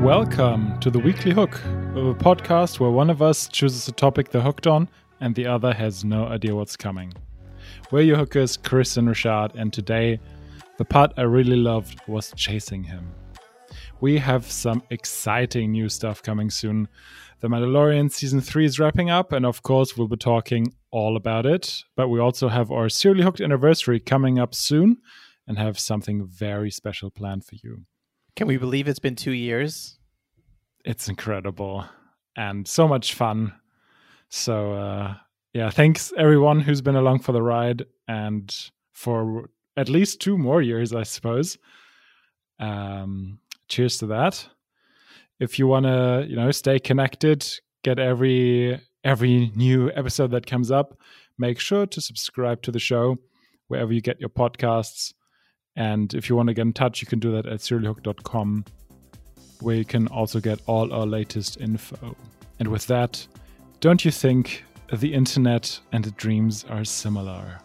Welcome to the Weekly Hook, a podcast where one of us chooses a topic they're hooked on and the other has no idea what's coming. We're your hookers, Chris and Richard, and today the part I really loved was chasing him. We have some exciting new stuff coming soon. The Mandalorian season 3 is wrapping up, and of course, we'll be talking all about it. But we also have our Serially Hooked anniversary coming up soon and have something very special planned for you. Can we believe it's been two years? It's incredible and so much fun. So, uh, yeah, thanks everyone who's been along for the ride and for at least two more years, I suppose. Um, cheers to that. If you want to, you know, stay connected, get every every new episode that comes up, make sure to subscribe to the show wherever you get your podcasts. And if you want to get in touch, you can do that at seriallyhooked.com, where you can also get all our latest info. And with that, don't you think the internet and dreams are similar?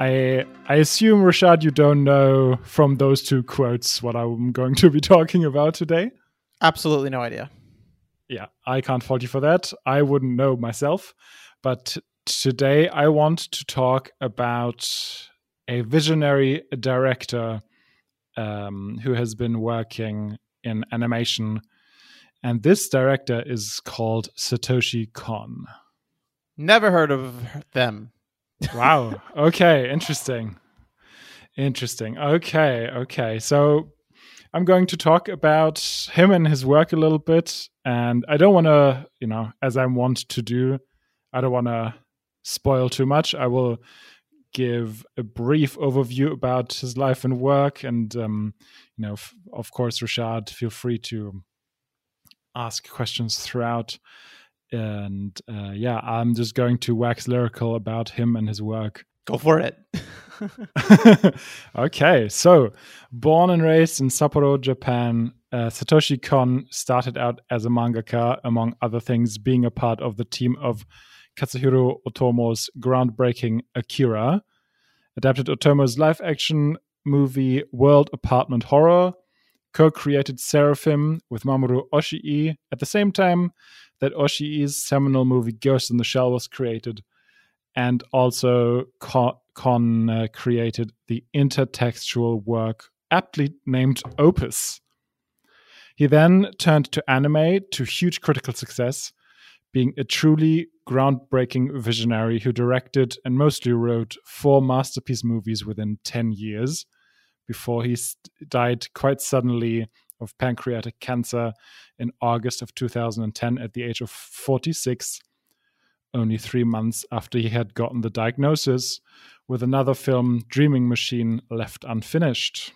I I assume Rashad, you don't know from those two quotes what I'm going to be talking about today. Absolutely no idea. Yeah, I can't fault you for that. I wouldn't know myself, but today I want to talk about a visionary director um, who has been working in animation, and this director is called Satoshi Kon. Never heard of them. Wow. Okay. Interesting. Interesting. Okay. Okay. So I'm going to talk about him and his work a little bit. And I don't want to, you know, as I want to do, I don't want to spoil too much. I will give a brief overview about his life and work. And, um, you know, f- of course, Rashad, feel free to ask questions throughout and uh, yeah, I'm just going to wax lyrical about him and his work. Go for it. okay, so born and raised in Sapporo, Japan, uh, Satoshi Kon started out as a mangaka, among other things, being a part of the team of Katsuhiro Otomo's groundbreaking Akira, adapted Otomo's live action movie World Apartment Horror, co created Seraphim with Mamoru Oshii at the same time that Oshii's seminal movie Ghost in the Shell was created, and also Kon, uh, created the intertextual work aptly named Opus. He then turned to anime to huge critical success, being a truly groundbreaking visionary who directed and mostly wrote four masterpiece movies within 10 years before he died quite suddenly of pancreatic cancer in August of 2010 at the age of 46, only three months after he had gotten the diagnosis, with another film, Dreaming Machine, left unfinished.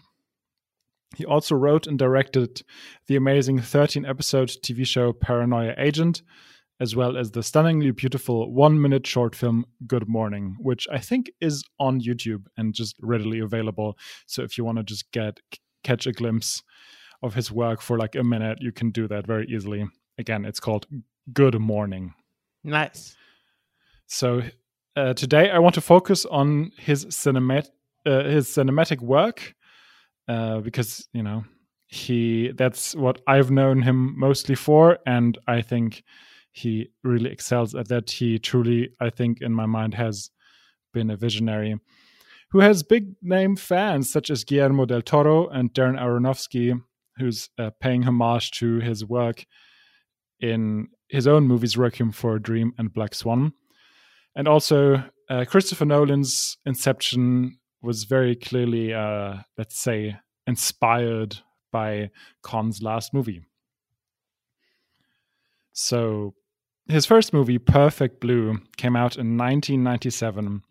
He also wrote and directed the amazing 13 episode TV show Paranoia Agent, as well as the stunningly beautiful one minute short film Good Morning, which I think is on YouTube and just readily available. So if you want to just get catch a glimpse of his work for like a minute, you can do that very easily. Again, it's called Good Morning. Nice. So uh, today I want to focus on his cinematic uh, his cinematic work uh, because you know he that's what I've known him mostly for, and I think he really excels at that. He truly, I think, in my mind, has been a visionary who has big name fans such as Guillermo del Toro and Darren Aronofsky, who's uh, paying homage to his work in his own movies Requiem for a Dream and Black Swan. And also, uh, Christopher Nolan's Inception was very clearly, uh, let's say, inspired by Kon's last movie. So, his first movie, Perfect Blue, came out in 1997.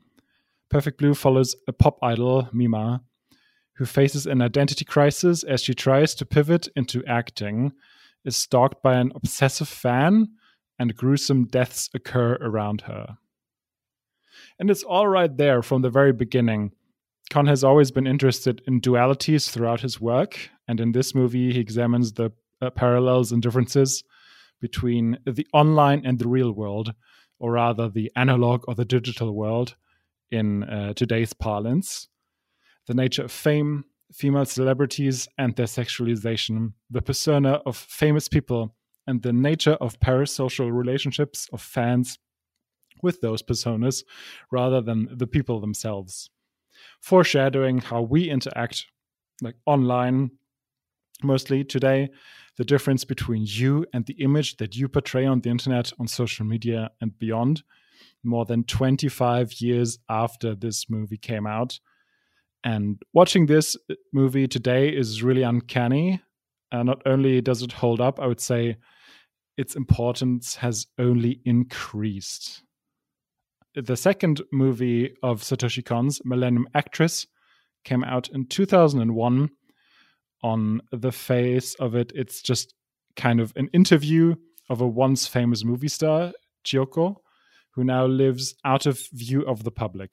Perfect Blue follows a pop idol, Mima, who faces an identity crisis as she tries to pivot into acting, is stalked by an obsessive fan, and gruesome deaths occur around her. And it's all right there from the very beginning. Kon has always been interested in dualities throughout his work, and in this movie, he examines the uh, parallels and differences between the online and the real world, or rather the analog or the digital world in uh, today's parlance. The nature of fame, female celebrities and their sexualization, the persona of famous people, and the nature of parasocial relationships of fans with those personas rather than the people themselves. Foreshadowing how we interact like online mostly today, the difference between you and the image that you portray on the internet, on social media, and beyond, more than 25 years after this movie came out. And watching this movie today is really uncanny. Uh, not only does it hold up, I would say its importance has only increased. The second movie of Satoshi Kon's Millennium Actress came out in 2001 on the face of it, it's just kind of an interview of a once famous movie star, Chiyoko, who now lives out of view of the public.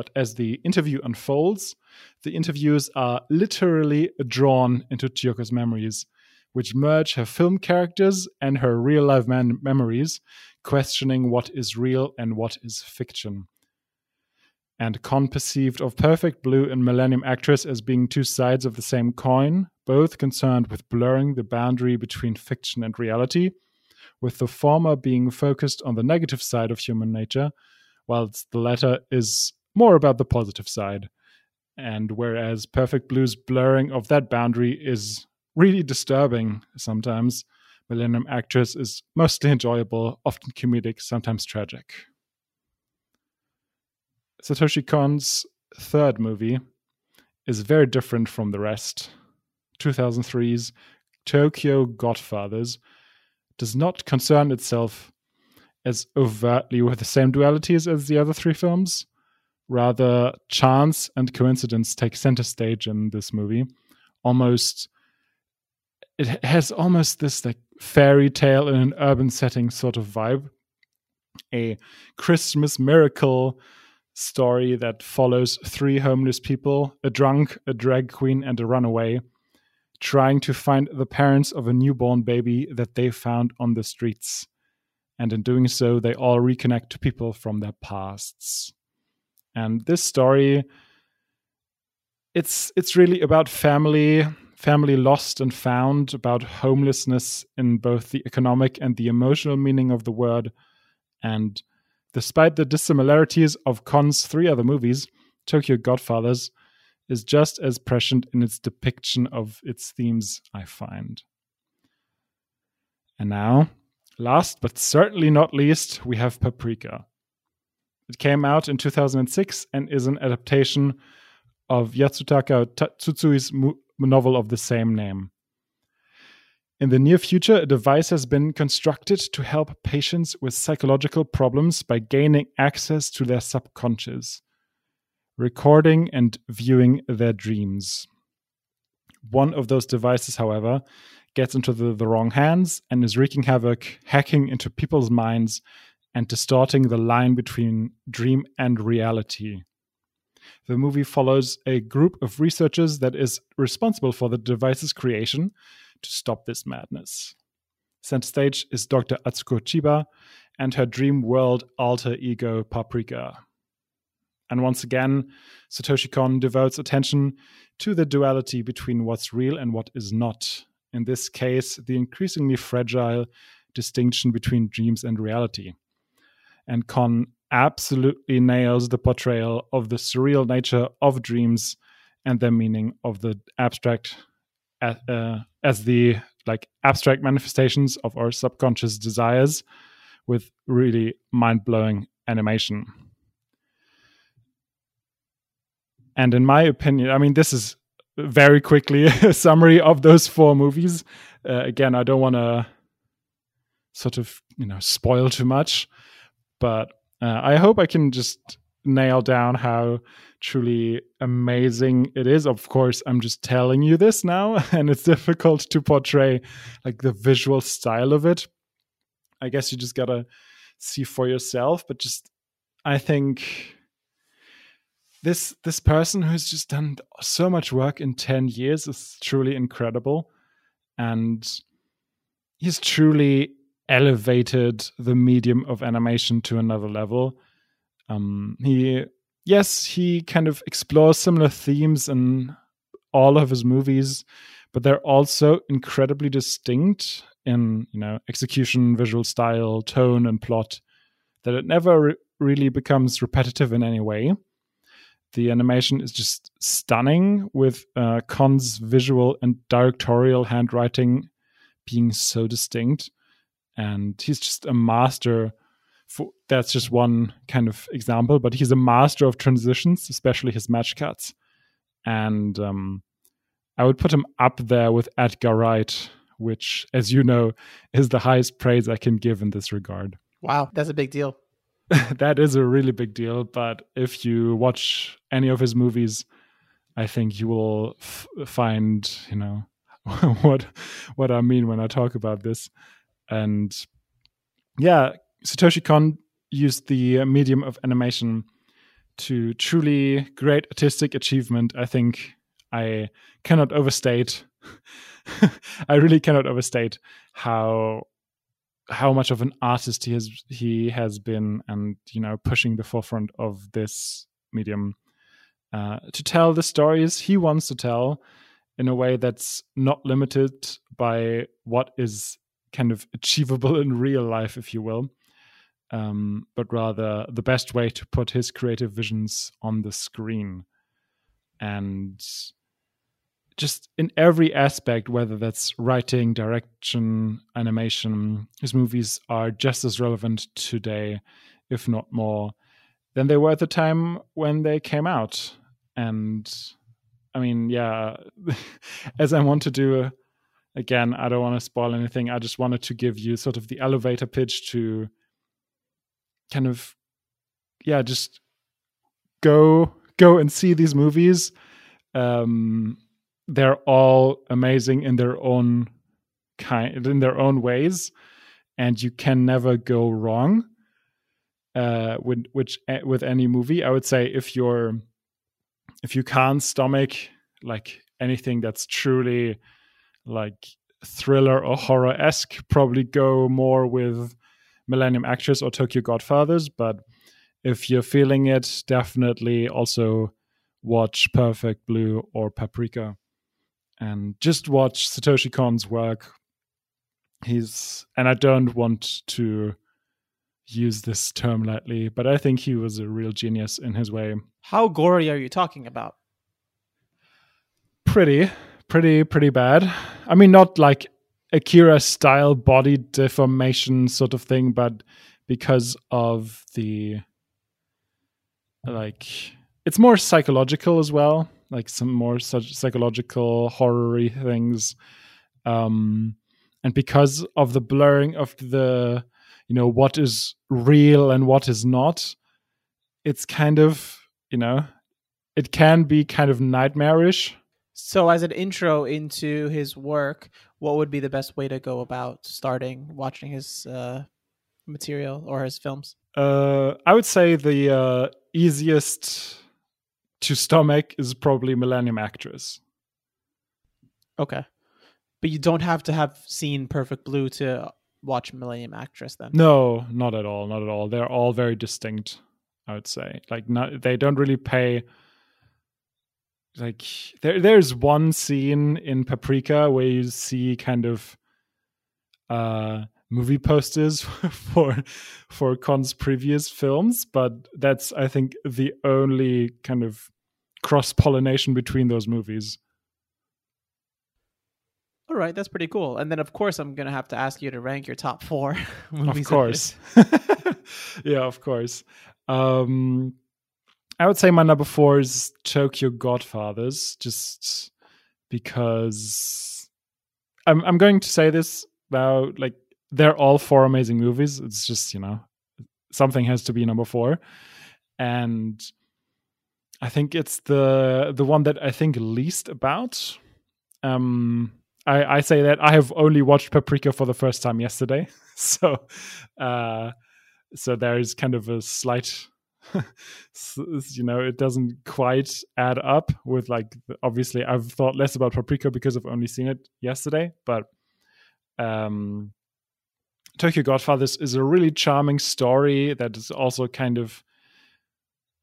But as the interview unfolds, the interviews are literally drawn into Chiyoko's memories, which merge her film characters and her real life man- memories, questioning what is real and what is fiction. And Kon perceived of Perfect Blue and Millennium Actress as being two sides of the same coin, both concerned with blurring the boundary between fiction and reality, with the former being focused on the negative side of human nature, whilst the latter is more about the positive side. And whereas Perfect Blue's blurring of that boundary is really disturbing sometimes, Millennium Actress is mostly enjoyable, often comedic, sometimes tragic. Satoshi Kon's third movie is very different from the rest. 2003's Tokyo Godfathers does not concern itself as overtly with the same dualities as the other three films. Rather, chance and coincidence take center stage in this movie. Almost, it has almost this like fairy tale in an urban setting sort of vibe. A Christmas miracle story that follows three homeless people a drunk, a drag queen, and a runaway trying to find the parents of a newborn baby that they found on the streets. And in doing so, they all reconnect to people from their pasts. And this story it's it's really about family family lost and found about homelessness in both the economic and the emotional meaning of the word and Despite the dissimilarities of Kon's three other movies, Tokyo Godfathers is just as prescient in its depiction of its themes, I find. And now, last but certainly not least, we have Paprika. It came out in 2006 and is an adaptation of Yasutaka Tsutsui's novel of the same name. In the near future, a device has been constructed to help patients with psychological problems by gaining access to their subconscious, recording and viewing their dreams. One of those devices, however, gets into the, the wrong hands and is wreaking havoc, hacking into people's minds and distorting the line between dream and reality. The movie follows a group of researchers that is responsible for the device's creation to stop this madness. Center stage is Dr. Atsuko Chiba and her dream world alter ego Paprika. And once again, Satoshi Kon devotes attention to the duality between what's real and what is not. In this case, the increasingly fragile distinction between dreams and reality. And Kon absolutely nails the portrayal of the surreal nature of dreams and their meaning of the abstract uh, as the like abstract manifestations of our subconscious desires with really mind-blowing animation. And in my opinion i mean this is very quickly a summary of those four movies. Uh, again i don't want to sort of you know spoil too much but uh, i hope i can just nail down how truly amazing it is. Of course, I'm just telling you this now, and it's difficult to portray like the visual style of it. I guess you just gotta see for yourself. But just, I think this this person who's just done so much work in 10 years is truly incredible and he's truly elevated the medium of animation to another level. Um, he, yes, he kind of explores similar themes in all of his movies, but they're also incredibly distinct in you know execution, visual style, tone, and plot. That it never re- really becomes repetitive in any way. The animation is just stunning, with uh, Kon's visual and directorial handwriting being so distinct. And he's just a master. For, that's just one kind of example, but he's a master of transitions, especially his match cuts. And um, I would put him up there with Edgar Wright, which, as you know, is the highest praise I can give in this regard. Wow, that's a big deal. that is a really big deal. But if you watch any of his movies, I think you will f- find, you know, what what I mean when I talk about this. And yeah, Satoshi Kon used the medium of animation to truly great artistic achievement. I think I cannot overstate. I really cannot overstate how how much of an artist he has he has been and you know pushing the forefront of this medium uh, to tell the stories he wants to tell in a way that's not limited by what is kind of achievable in real life if you will um, but rather the best way to put his creative visions on the screen and just in every aspect, whether that's writing, direction, animation, his movies are just as relevant today, if not more, than they were at the time when they came out. And I mean, yeah, as I want to do, again, I don't want to spoil anything. I just wanted to give you sort of the elevator pitch to kind of, yeah, just go go and see these movies. Um, they're all amazing in their own kind in their own ways and you can never go wrong uh with which eh, with any movie i would say if you're if you can't stomach like anything that's truly like thriller or horror-esque probably go more with millennium actress or tokyo godfathers but if you're feeling it definitely also watch perfect blue or paprika and just watch Satoshi Kon's work. He's, and I don't want to use this term lightly, but I think he was a real genius in his way. How gory are you talking about? Pretty, pretty, pretty bad. I mean, not like Akira style body deformation sort of thing, but because of the like, it's more psychological as well like some more such psychological horror things um and because of the blurring of the you know what is real and what is not it's kind of you know it can be kind of nightmarish so as an intro into his work what would be the best way to go about starting watching his uh, material or his films uh, i would say the uh, easiest to stomach is probably Millennium Actress. Okay. But you don't have to have seen Perfect Blue to watch Millennium Actress then. No, not at all, not at all. They're all very distinct, I would say. Like not they don't really pay like there there's one scene in Paprika where you see kind of uh movie posters for for Kon's previous films, but that's I think the only kind of cross pollination between those movies. All right, that's pretty cool. And then, of course, I'm gonna have to ask you to rank your top four movies. Of course, yeah, of course. Um, I would say my number four is Tokyo Godfathers, just because I'm I'm going to say this now, like they're all four amazing movies. It's just you know something has to be number four, and I think it's the the one that I think least about. Um, I, I say that I have only watched Paprika for the first time yesterday, so uh, so there is kind of a slight you know it doesn't quite add up with like obviously i've thought less about paprika because i've only seen it yesterday but um tokyo godfathers is a really charming story that is also kind of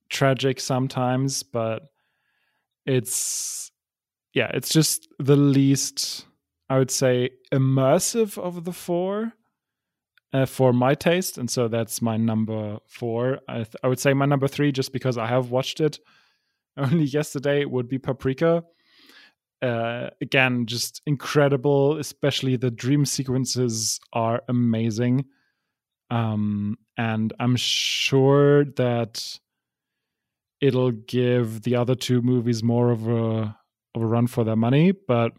tragic sometimes but it's yeah it's just the least i would say immersive of the four uh, for my taste, and so that's my number four. I, th- I would say my number three, just because I have watched it only yesterday, would be Paprika. Uh, again, just incredible. Especially the dream sequences are amazing, um, and I'm sure that it'll give the other two movies more of a of a run for their money. But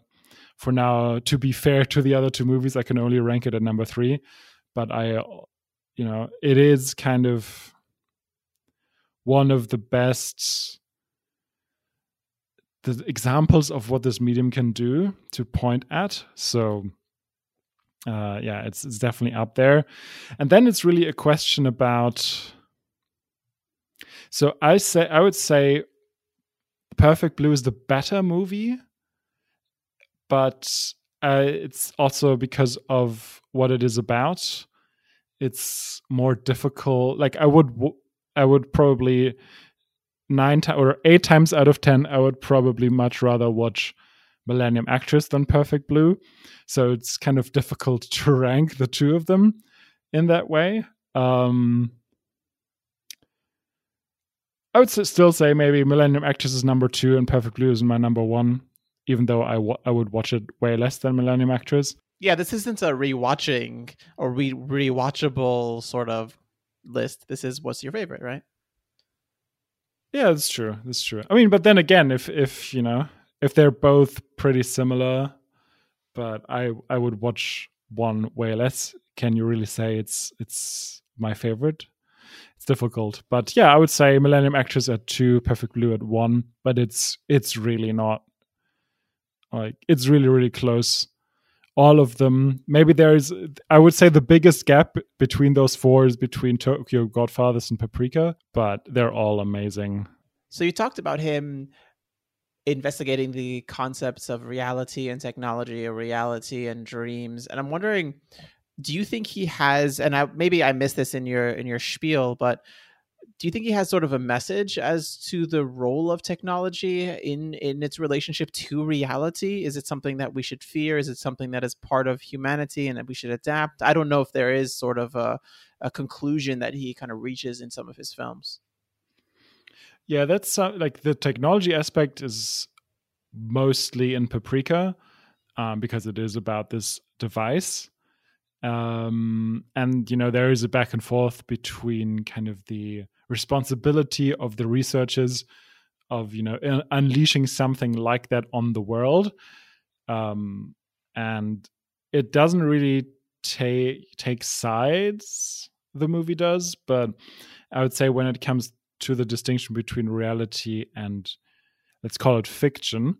for now, to be fair to the other two movies, I can only rank it at number three but I, you know, it is kind of one of the best the examples of what this medium can do to point at. So, uh, yeah, it's it's definitely up there. And then it's really a question about. So I say I would say, Perfect Blue is the better movie, but uh, it's also because of what it is about. It's more difficult. Like I would, I would probably nine or eight times out of ten, I would probably much rather watch Millennium Actress than Perfect Blue. So it's kind of difficult to rank the two of them in that way. Um, I would still say maybe Millennium Actress is number two and Perfect Blue is my number one even though I, w- I would watch it way less than Millennium Actress. Yeah, this isn't a rewatching or re rewatchable sort of list. This is what's your favorite, right? Yeah, that's true. That's true. I mean, but then again, if if you know if they're both pretty similar, but I I would watch one way less. Can you really say it's it's my favorite? It's difficult, but yeah, I would say Millennium Actress at two, Perfect Blue at one, but it's it's really not like it's really, really close. All of them. Maybe there is, I would say, the biggest gap between those four is between Tokyo Godfathers and Paprika, but they're all amazing. So you talked about him investigating the concepts of reality and technology, or reality and dreams, and I'm wondering, do you think he has? And I, maybe I missed this in your in your spiel, but do you think he has sort of a message as to the role of technology in in its relationship to reality? Is it something that we should fear? Is it something that is part of humanity and that we should adapt? I don't know if there is sort of a, a conclusion that he kind of reaches in some of his films. Yeah that's uh, like the technology aspect is mostly in paprika um, because it is about this device. Um, and you know there is a back and forth between kind of the responsibility of the researchers of you know unleashing something like that on the world. Um, and it doesn't really take take sides the movie does but i would say when it comes to the distinction between reality and let's call it fiction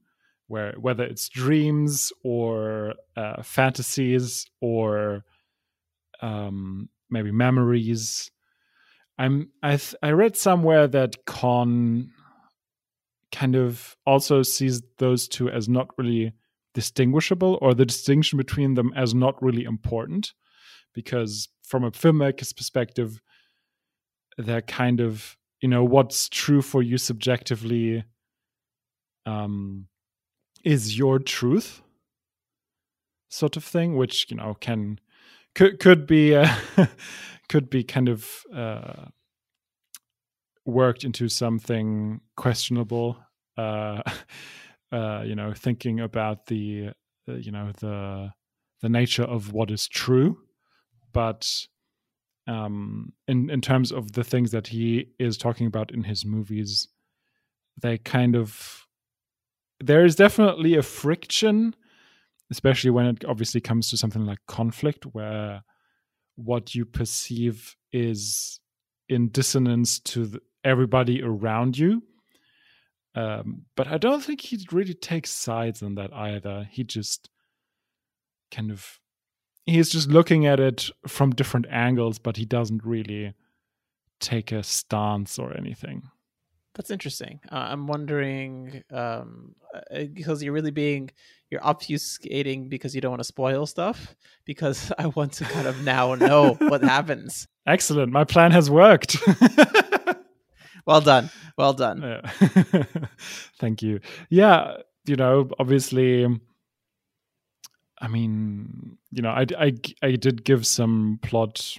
where whether it's dreams or uh, fantasies or um, maybe memories I'm I th- I read somewhere that Kon kind of also sees those two as not really distinguishable or the distinction between them as not really important because from a filmmaker's perspective they're kind of you know what's true for you subjectively um is your truth sort of thing which you know can could could be uh, could be kind of uh, worked into something questionable. Uh, uh, you know, thinking about the uh, you know the the nature of what is true, but um, in in terms of the things that he is talking about in his movies, they kind of there is definitely a friction, especially when it obviously comes to something like conflict, where what you perceive is in dissonance to the, everybody around you. Um, but I don't think he really takes sides on that either. He just kind of he's just looking at it from different angles, but he doesn't really take a stance or anything. That's interesting. Uh, I'm wondering um, uh, because you're really being you're obfuscating because you don't want to spoil stuff. Because I want to kind of now know what happens. Excellent. My plan has worked. well done. Well done. Yeah. Thank you. Yeah, you know, obviously I mean, you know, I, I, I did give some plot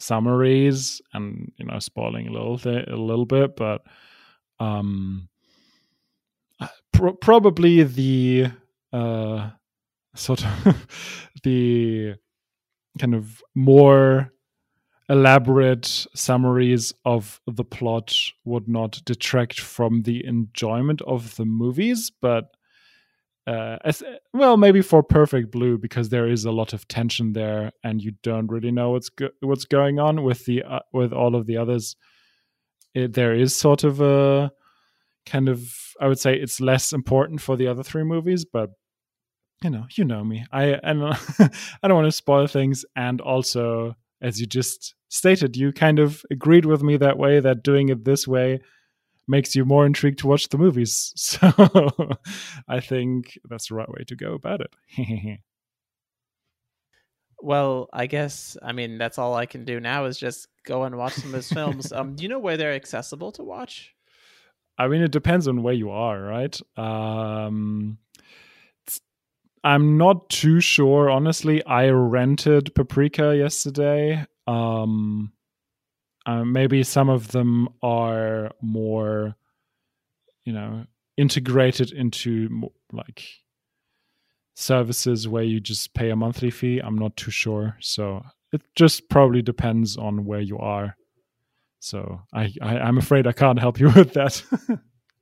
summaries and you know spoiling a little th- a little bit, but um, uh, pr- probably the uh, sort of the kind of more elaborate summaries of the plot would not detract from the enjoyment of the movies, but uh, as well, maybe for Perfect Blue because there is a lot of tension there, and you don't really know what's go- what's going on with the uh, with all of the others. It, there is sort of a kind of I would say it's less important for the other three movies, but you know, you know me. I and I don't want to spoil things, and also as you just stated, you kind of agreed with me that way that doing it this way makes you more intrigued to watch the movies. So I think that's the right way to go about it. well, I guess I mean that's all I can do now is just go and watch some of his films. Um, do you know where they're accessible to watch? I mean, it depends on where you are, right? Um, I'm not too sure, honestly. I rented Paprika yesterday. Um, uh, maybe some of them are more, you know, integrated into more, like services where you just pay a monthly fee. I'm not too sure. So it just probably depends on where you are. So I, I I'm afraid I can't help you with that.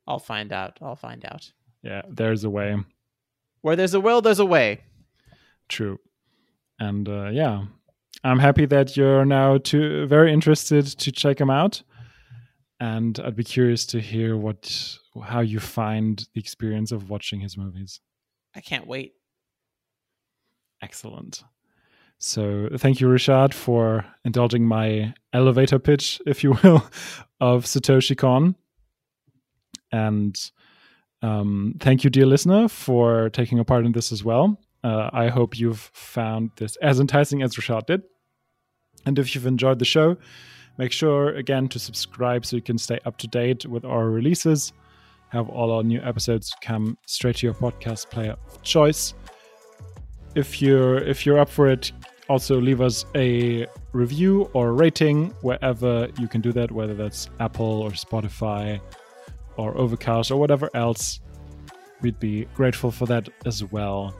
I'll find out. I'll find out. Yeah, there's a way. Where there's a will, there's a way. True. And uh, yeah, I'm happy that you're now too very interested to check them out, and I'd be curious to hear what how you find the experience of watching his movies. I can't wait. Excellent. So thank you, Richard, for indulging my elevator pitch, if you will, of Satoshi Kon. And um, thank you, dear listener, for taking a part in this as well. Uh, I hope you've found this as enticing as Rashad did. And if you've enjoyed the show, make sure again to subscribe so you can stay up to date with our releases. Have all our new episodes come straight to your podcast player of choice. If you're if you're up for it, also leave us a review or rating wherever you can do that, whether that's Apple or Spotify or Overcast or whatever else. We'd be grateful for that as well.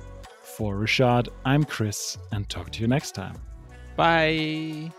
For Rashad, I'm Chris, and talk to you next time. Bye.